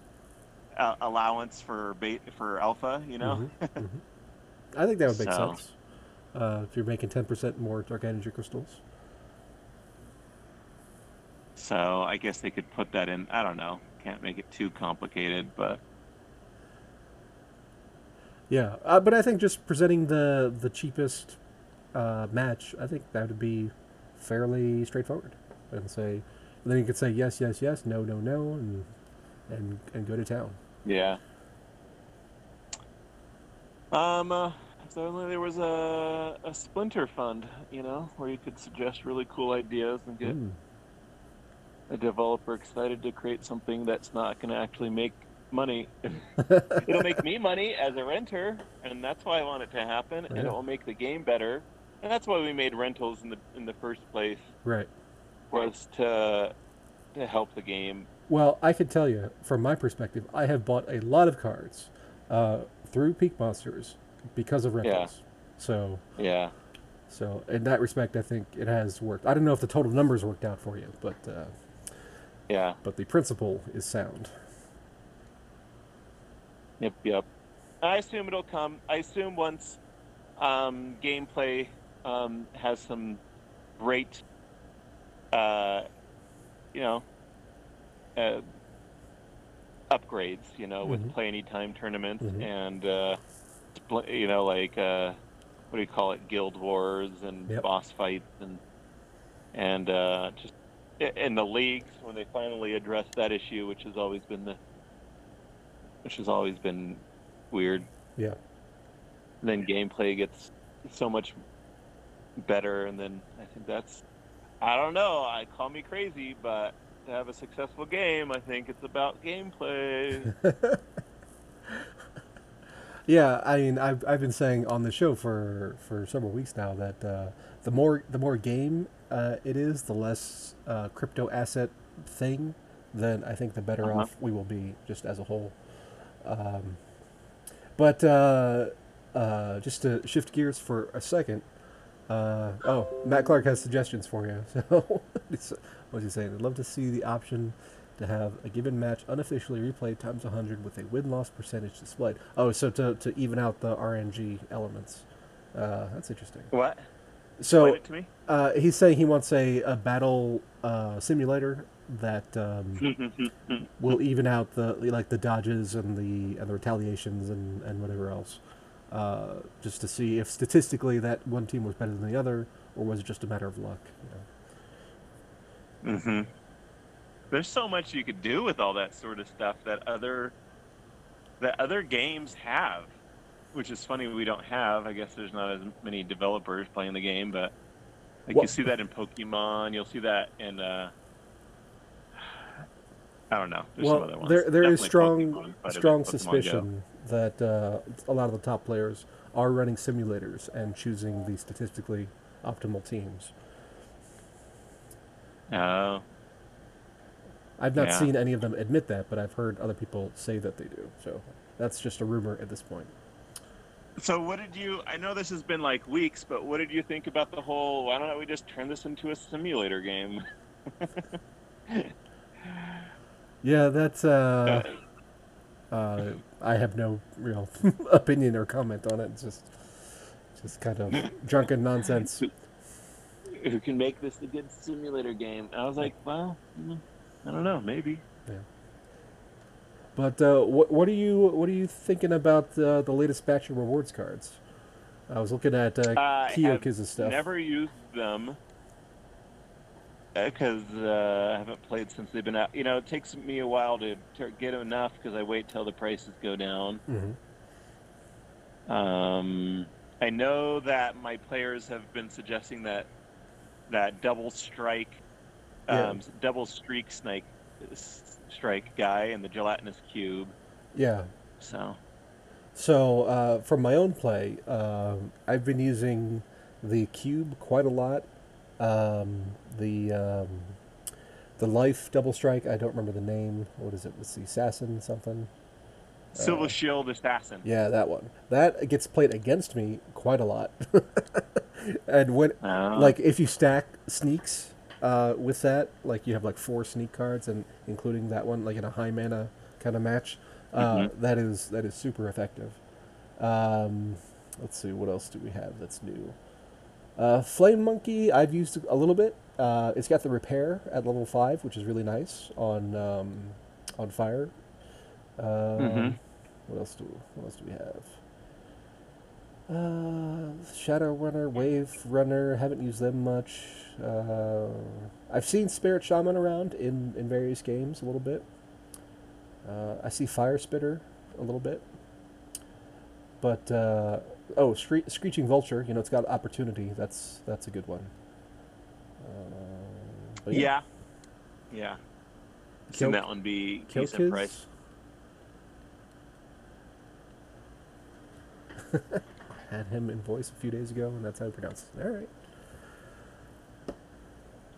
uh, allowance for beta for alpha you know Mhm, mhm. I think that would make So- sense. Uh, if you're making 10% more dark energy crystals. so i guess they could put that in i don't know can't make it too complicated but Yeah, uh, but I think just presenting the the cheapest uh, match, I think that would be fairly straightforward, and say, and then you could say yes, yes, yes, no, no, no, and and and go to town. Yeah. Um, uh, if only there was a, a splinter fund, you know, where you could suggest really cool ideas and get Mm. a developer excited to create something that's not going to actually make money. It'll make me money as a renter, and that's why I want it to happen, and it will make the game better. And that's why we made rentals in the in the first place Right. was to to help the game. Well, I can tell you from my perspective, I have bought a lot of cards uh, through PeakMonsters because of rentals. So Yeah. So in that respect, I think it has worked. I don't know if the total numbers worked out for you, but uh, Yeah. but the principle is sound. Yep, yep. I assume it'll come. I assume once um, gameplay um, has some great, uh, you know, uh, upgrades. You know, Mhm. with play anytime tournaments Mhm. and uh, you know, like uh, what do you call it, guild wars and Yep. boss fights and and uh, just in the leagues when they finally address that issue, which has always been the which has always been weird. Yeah. then gameplay gets so much better, and then I think that's I don't know. I call me crazy, but to have a successful game, I think it's about gameplay. Yeah, I mean, I've, I've been saying on the show for, for several weeks now that uh, the more the more game uh, it is, the less uh, crypto asset thing, then I think the better Uh-huh. off we will be just as a whole. Um, but uh, uh, just to shift gears for a second, uh, oh, Matt Clark has suggestions for you. So, what's he saying? I'd love to see the option to have a given match unofficially replayed times 100 with a win-loss percentage displayed. Oh, so to, to even out the RNG elements. Uh, that's interesting. what? So it to me. uh, he's saying he wants a, a battle uh, simulator that um, will even out the like the dodges and the and the retaliations and, and whatever else, uh, just to see if statistically that one team was better than the other, or was it just a matter of luck? You know? hmm There's so much you could do with all that sort of stuff that other that other games have, which is funny we don't have. I guess there's not as many developers playing the game, but like Well- you see that in Pokemon, you'll see that in uh, I don't know. There's some other well, ones. there there is Definitely strong Pokemon, quite a bit strong Pokemon Go. suspicion that uh, a lot of the top players are running simulators and choosing the statistically optimal teams. Oh, I've not Yeah. seen any of them admit that, but I've heard other people say that they do. So that's just a rumor at this point. So what did you? I know this has been like weeks, but what did you think about the whole? Why don't we just turn this into a simulator game? Yeah, that's. Uh, uh, I have no real opinion or comment on it. It's just, just kind of drunken nonsense. Who can make this a good simulator game? I was like, well, mm, I don't know, maybe. Yeah. But uh, what what are you what are you thinking about uh, the latest batch of rewards cards? I was looking at uh, I Kyokiz's stuff. Never used them because uh, I haven't played since they've been out. You know, it takes me a while to, to get enough because I wait till the prices go down. hmm Um, I know that my players have been suggesting that that double strike, Yeah. um, double streak snake strike guy and the gelatinous cube. Yeah. So So uh, from my own play, um, I've been using the cube quite a lot. Um, the um, the life double strike. I don't remember the name. What is it? Let's see, assassin something. Silver Uh, Shield Assassin. Yeah, that one. That gets played against me quite a lot. and when Oh. like if you stack sneaks uh, with that, like you have like four sneak cards, and including that one, like in a high mana kind of match, uh, Mhm. that is that is super effective. Um, let's see, what else do we have that's new? Uh, Flame Monkey, I've used a little bit. Uh, it's got the repair at level five, which is really nice on um, on fire. Um, Mhm. What else do What else do we have? Uh, Shadow Runner, Wave Runner. Haven't used them much. Uh, I've seen Spirit Shaman around in in various games a little bit. Uh, I see Fire Spitter a little bit. But uh, oh, Scree- Screeching Vulture. You know, it's got opportunity. That's that's a good one. Uh, yeah. Yeah. Seen Kill- that one be Kill Kids? price. Had him in voice a few days ago, and that's how I pronounce it. All right.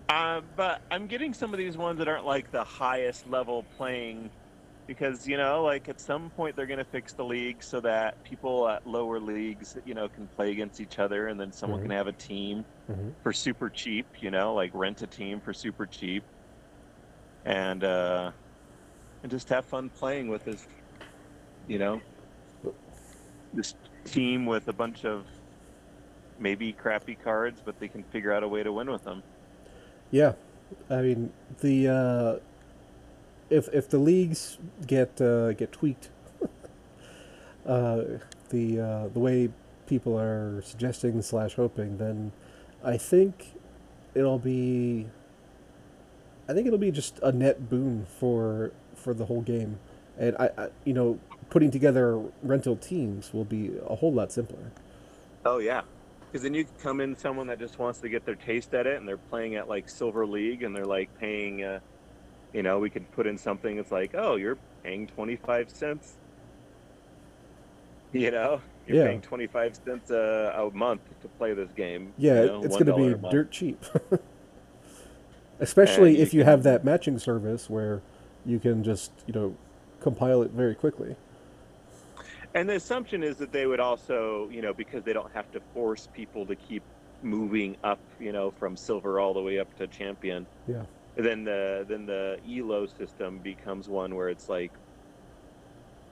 Uh, but I'm getting some of these ones that aren't like the highest level playing because you know, like at some point they're going to fix the league so that people at lower leagues, you know, can play against each other, and then someone Mhm. can have a team hmm for super cheap. You know, like rent a team for super cheap, and uh, and just have fun playing with this, you know, this team with a bunch of maybe crappy cards, but they can figure out a way to win with them. Yeah, I mean the uh, if if the leagues get uh, get tweaked, uh, the uh, the way people are suggesting slash hoping, then I think it'll be. I think it'll be just a net boon for for the whole game, and I, I you know putting together rental teams will be a whole lot simpler. Oh yeah, because then you come in someone that just wants to get their taste at it, and they're playing at like silver league, and they're like paying. Uh, you know, we could put in something that's like, oh, you're paying twenty five cents. You know, you're Yeah. paying twenty five cents a, a month to play this game. Yeah, you know, it's going to be dirt cheap. Especially And you if you can- have that matching service where you can just, you know, compile it very quickly. And the assumption is that they would also, you know, because they don't have to force people to keep moving up, you know, from silver all the way up to champion. Yeah. Then the then the elo system becomes one where it's like,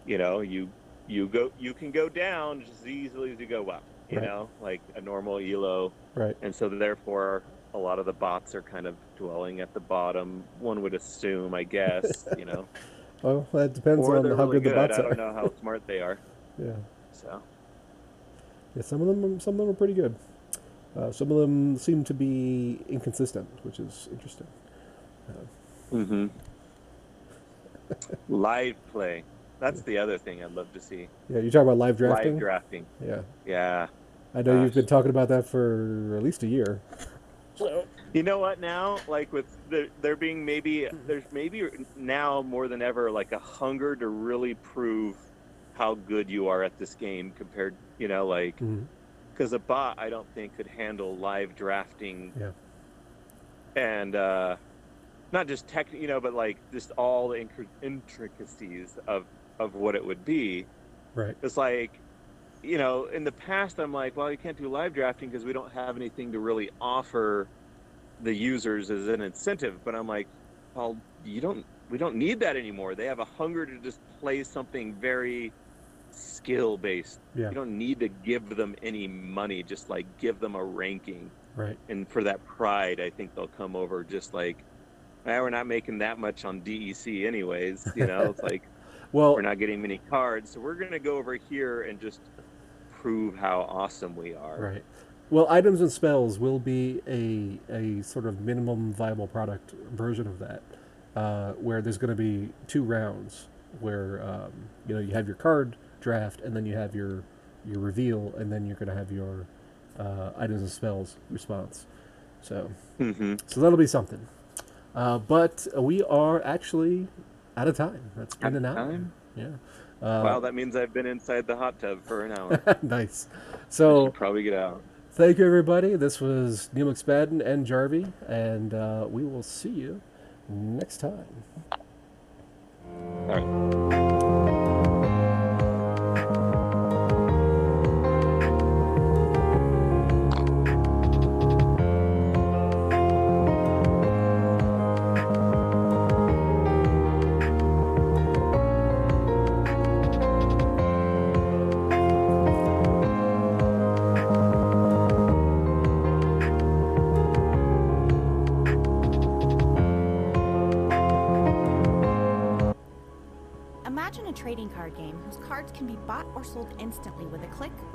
you know, you you go you can go down just as easily as you go up, you Right. know, like a normal elo, Right. and so therefore a lot of the bots are kind of dwelling at the bottom. One would assume, I guess, you know, Well, that depends or on how really good the bots I are. don't know how smart they are. Yeah. So. Yeah, some of them some of them are pretty good. Uh, some of them seem to be inconsistent, which is interesting. Mm-hmm. Live play. That's the other thing I'd love to see. Yeah, you talk about live drafting? Live drafting. yeah. Yeah. I know you've been talking about that for at least a year. So. You know what? Now, like with the, there being maybe there's maybe now more than ever like a hunger to really prove how good you are at this game compared, you know, like because a bot I don't think could handle live drafting. Yeah. And uh, not just tech, you know, but like just all the intricacies of of what it would be. Right. It's like, you know, in the past, I'm like, well, you can't do live drafting because we don't have anything to really offer the users as an incentive. But I'm like, well, you don't, we don't need that anymore. They have a hunger to just play something very skill based. Yeah. You don't need to give them any money, just like give them a ranking. Right. And for that pride, I think they'll come over just like, well, we're not making that much on DEC anyways. You know, it's like, Well, we're not getting many cards, so we're gonna go over here and just prove how awesome we are. Right. Well, items and spells will be a a sort of minimum viable product version of that, uh, where there's going to be two rounds, where um, you know you have your card draft, and then you have your your reveal, and then you're going to have your uh, items and spells response. So hmm so that'll be something. Uh, but we are actually out of time. That's been Out an of hour. time? Yeah. Uh, wow, that means I've been inside the hot tub for an hour. nice. So probably get out. Thank you, everybody. This was Neil McSpadden and Jarvie, and uh, we will see you next time. All right.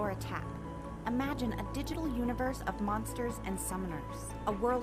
Or a tap. Imagine a digital universe of monsters and summoners, a world